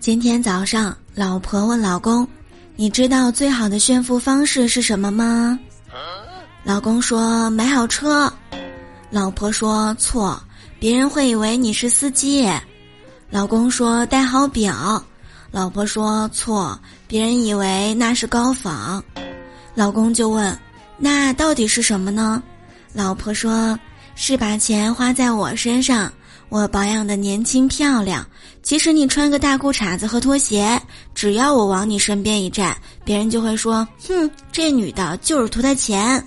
今天早上，老婆问老公：“你知道最好的炫富方式是什么吗？”老公说：“买好车。”老婆说：“错，别人会以为你是司机。”老公说：“戴好表。”老婆说：“错，别人以为那是高仿。”老公就问：“那到底是什么呢？”老婆说：“是把钱花在我身上。”我保养的年轻漂亮，即使你穿个大裤衩子和拖鞋，只要我往你身边一站，别人就会说：“哼，这女的就是图他钱。”